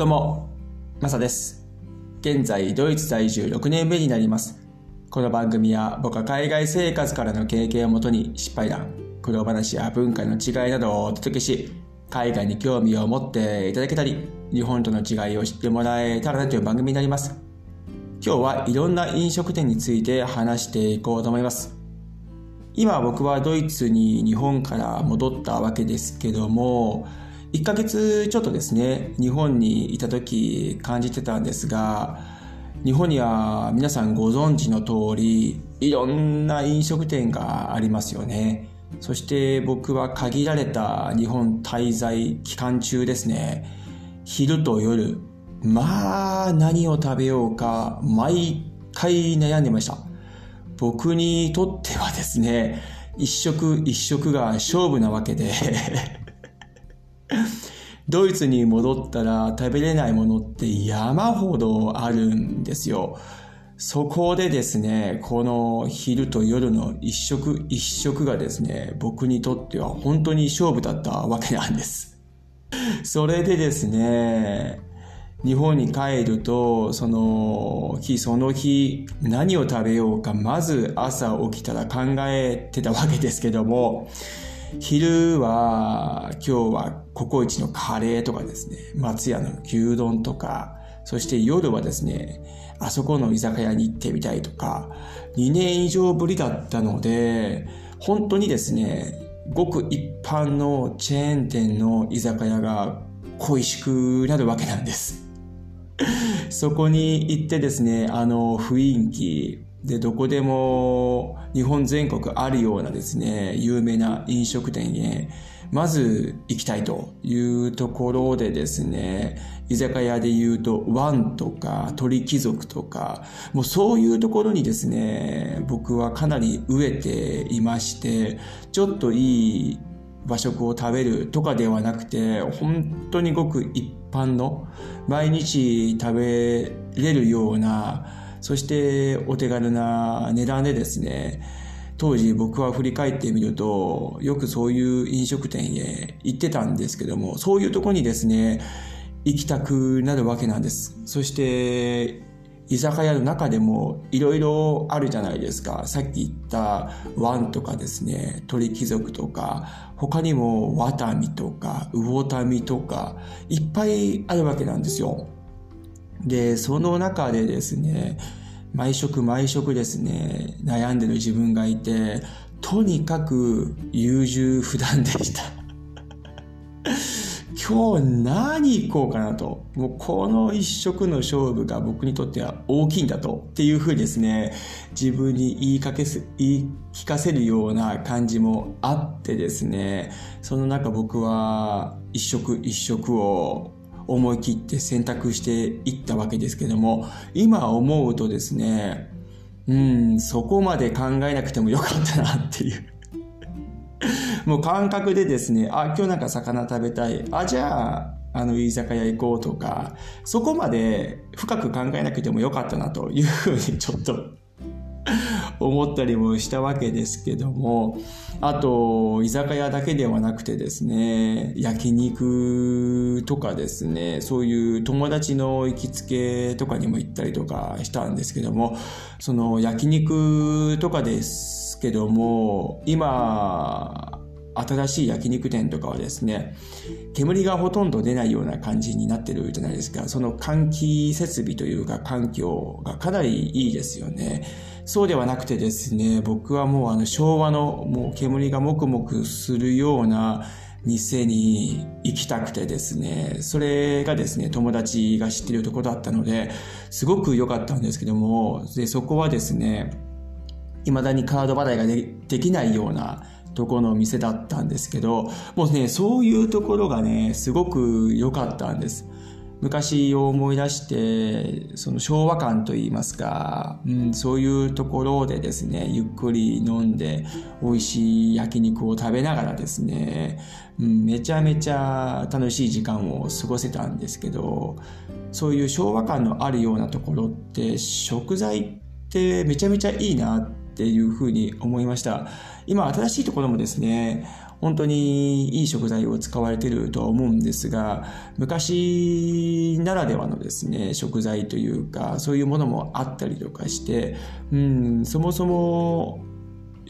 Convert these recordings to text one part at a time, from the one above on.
どうも、マサです。現在、ドイツ在住6年目になります。この番組は僕は海外生活からの経験をもとに失敗談、苦労話や文化の違いなどをお届けし、海外に興味を持っていただけたり、日本との違いを知ってもらえたらなという番組になります。今日はいろんな飲食店について話していこうと思います。今僕はドイツに日本から戻ったわけですけども、1ヶ月ちょっとですね、日本にいた時感じてたんですが、日本には皆さんご存知の通り、いろんな飲食店がありますよね。そして僕は限られた日本滞在期間中ですね、昼と夜、まあ何を食べようか毎回悩んでました。僕にとってはですね、一食一食が勝負なわけでドイツに戻ったら食べれないものって山ほどあるんですよ。そこでですね、この昼と夜の一食一食がですね、僕にとっては本当に勝負だったわけなんです。それでですね、日本に帰ると、その日その日何を食べようか、まず朝起きたら考えてたわけですけども、昼は今日はココイチのカレーとかですね、松屋の牛丼とか、そして夜はですね、あそこの居酒屋に行ってみたいとか、2年以上ぶりだったので、本当にですね、ごく一般のチェーン店の居酒屋が恋しくなるわけなんです。そこに行ってですね、あの雰囲気、で、どこでも日本全国あるようなですね、有名な飲食店へ、まず行きたいというところでですね、居酒屋で言うと、ワンとか鳥貴族とか、もうそういうところにですね、僕はかなり飢えていまして、ちょっといい和食を食べるとかではなくて、本当にごく一般の毎日食べれるような、そしてお手軽な値段でですね、当時僕は振り返ってみると、よくそういう飲食店へ行ってたんですけども、そういうとこにですね、行きたくなるわけなんです。そして、居酒屋の中でもいろいろあるじゃないですか。さっき言ったワンとかですね、鳥貴族とか、他にもワタミとか、魚民とか、いっぱいあるわけなんですよ。で、その中でですね、毎食毎食ですね、悩んでる自分がいて、とにかく優柔不断でした。今日何行こうかなと。もうこの一食の勝負が僕にとっては大きいんだと。っていうふうにですね、自分に言いかけす、言い聞かせるような感じもあってですね、その中僕は一食一食を思い切って選択していったわけですけども、今思うとですね、うん、そこまで考えなくてもよかったなっていう。もう感覚でですね、あ、今日なんか魚食べたい。あ、じゃあ、あの、居酒屋行こうとか、そこまで深く考えなくてもよかったなというふうにちょっと思ったりもしたわけですけども、あと、居酒屋だけではなくてですね、焼肉とかですね、そういう友達の行きつけとかにも行ったりとかしたんですけども、その焼肉とかですけども、今、新しい焼肉店とかはですね、煙がほとんど出ないような感じになってるじゃないですか。その換気設備というか環境がかなりいいですよね。そうではなくてですね、僕はもうあの昭和のもう煙がもくもくするような店に行きたくてですね、それがですね、友達が知ってるところだったので、すごく良かったんですけども、で、そこはですね、未だにカード払いがでできないようなところの店だったんですけど、もうね、そういうところがね、すごく良かったんです。昔を思い出して、その昭和感といいますか、うん、そういうところでですね、ゆっくり飲んで、美味しい焼肉を食べながらですね、うん、めちゃめちゃ楽しい時間を過ごせたんですけど、そういう昭和感のあるようなところって、食材ってめちゃめちゃいいなっていうふうに思いました。今、新しいところもですね、本当にいい食材を使われてるとは思うんですが、昔ならではのですね、食材というか、そういうものもあったりとかして、うん、そもそも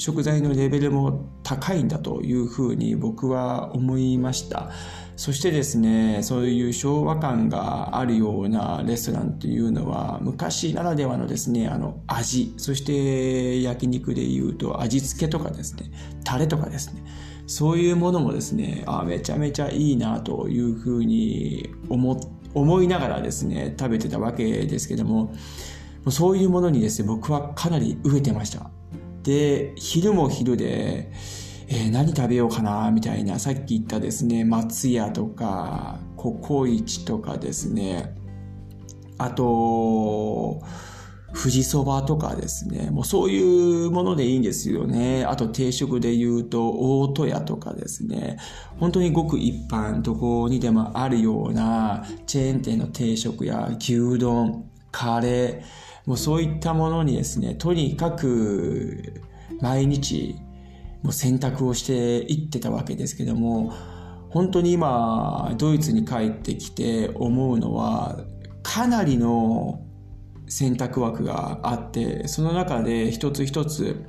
食材のレベルも高いんだというふうに僕は思いました。そしてですね、そういう昭和感があるようなレストランというのは、昔ならではのですね、あの味、そして焼肉で言うと味付けとかですね、タレとかですね、そういうものもですね、あめちゃめちゃいいなというふうに思思いながらですね、食べてたわけですけども、そういうものにですね、僕はかなり飢えてました。で、昼も昼で、えー、何食べようかな、みたいな、さっき言ったですね、松屋とか、ココイチとかですね、あと、富士そばとかですね、もうそういうものでいいんですよね。あと定食で言うと、大戸屋とかですね、本当にごく一般、どこにでもあるようなチェーン店の定食や牛丼、カレー、もうそういったものにですね、とにかく毎日もう選択をしていってたわけですけども、本当に今、ドイツに帰ってきて思うのは、かなりの選択枠があって、その中で一つ一つ、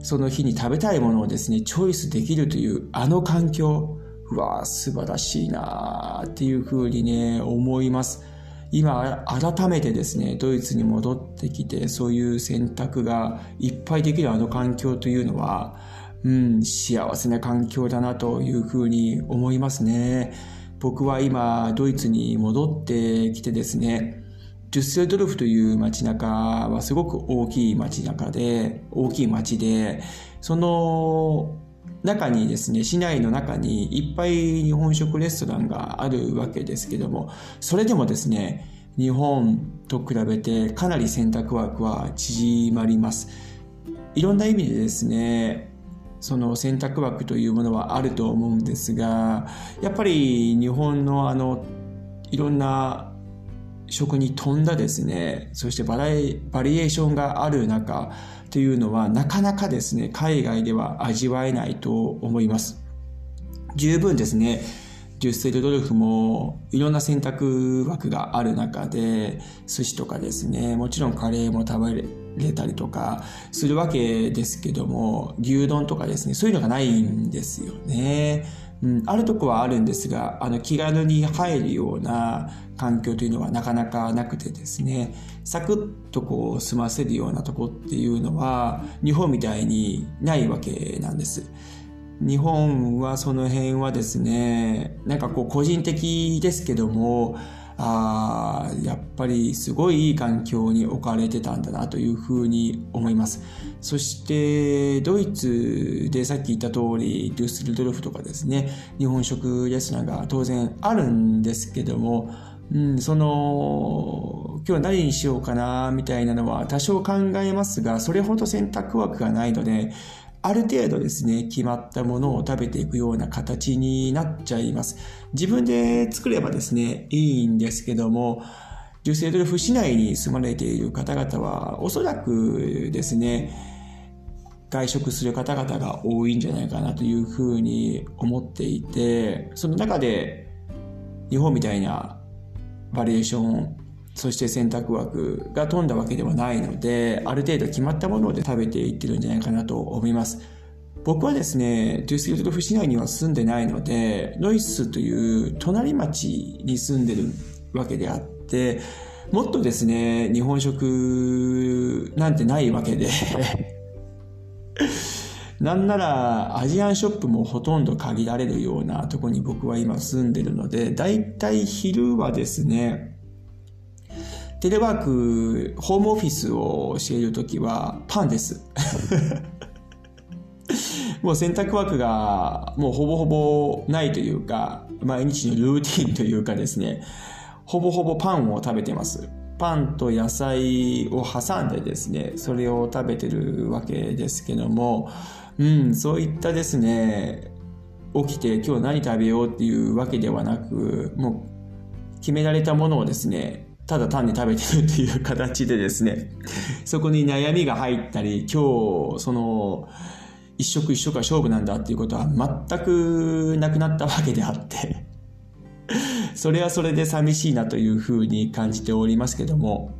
その日に食べたいものをですね、チョイスできるというあの環境、うわ素晴らしいなっていうふうにね、思います。今改めてですねドイツに戻ってきてそういう選択がいっぱいできるあの環境というのは、うん、幸せな環境だなというふうに思いますね。僕は今ドイツに戻ってきてですねデュッセルドルフという街中はすごく大きい街中で大きい街でその中にですね、市内の中にいっぱい日本食レストランがあるわけですけども、それでもですね、日本と比べてかなり選択枠は縮まります。いろんな意味でですね、その選択枠というものはあると思うんですが、やっぱり日本のあの、いろんな食に富んだですね、そしてバラエバリエーションがある中というのはなかなかですね、海外では味わえないと思います。十分ですね、デュッセルドルフもいろんな選択枠がある中で、寿司とかですね、もちろんカレーも食べれたりとかするわけですけども、牛丼とかですね、そういうのがないんですよね。うん、あるとこはあるんですが、あの気軽に入るような環境というのはなかなかなくてですね、サクッとこう済ませるようなとこっていうのは日本みたいにないわけなんです。日本はその辺はですね、なんかこう個人的ですけども、あやっぱりすごいいい環境に置かれてたんだなというふうに思います。そしてドイツでさっき言った通りデュッセルドルフとかですね日本食レストランが当然あるんですけどもうん、その、今日は何にしようかな、みたいなのは多少考えますが、それほど選択枠がないので、ある程度ですね、決まったものを食べていくような形になっちゃいます。自分で作ればですね、いいんですけども、デュセドルフ市内に住まれている方々は、おそらくですね、外食する方々が多いんじゃないかなというふうに思っていて、その中で日本みたいなバリエーションそして選択枠が飛んだわけではないので、ある程度決まったもので食べていってるんじゃないかなと思います。僕はですね、デュースギルドフ市内には住んでないので、ノイスという隣町に住んでるわけであって、もっとですね、日本食なんてないわけで なんならアジアンショップもほとんど限られるようなとこに僕は今住んでるので、だいたい昼はですね、テレワーク、ホームオフィスを教えるときはパンです。もう洗濯枠がもうほぼほぼないというか、毎日のルーティンというかですね、ほぼほぼパンを食べてます。パンと野菜を挟んでですね、それを食べてるわけですけども、うん、そういったですね、起きて今日何食べようっていうわけではなく、もう決められたものをですね、ただ単に食べてるっていう形でですね、そこに悩みが入ったり、今日、その、一食一食が勝負なんだっていうことは全くなくなったわけであってそれはそれで寂しいなというふうに感じておりますけども、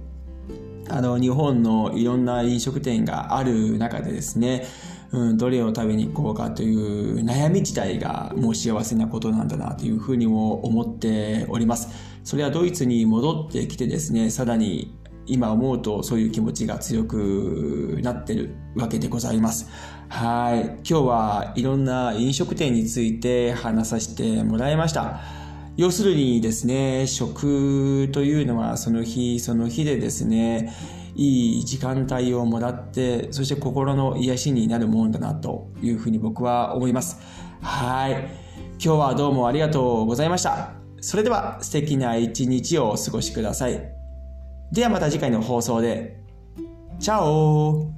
あの、日本のいろんな飲食店がある中でですね、うん、どれを食べに行こうかという悩み自体がもう幸せなことなんだなというふうにも思っております。それはドイツに戻ってきてですね、さらに今思うとそういう気持ちが強くなってるわけでございます。はい。今日はいろんな飲食店について話させてもらいました。要するにですね、食というのはその日その日でですね、いい時間帯をもらって、そして心の癒しになるものだなというふうに僕は思います。はい。今日はどうもありがとうございました。それでは素敵な一日をお過ごしください。ではまた次回の放送で。チャオ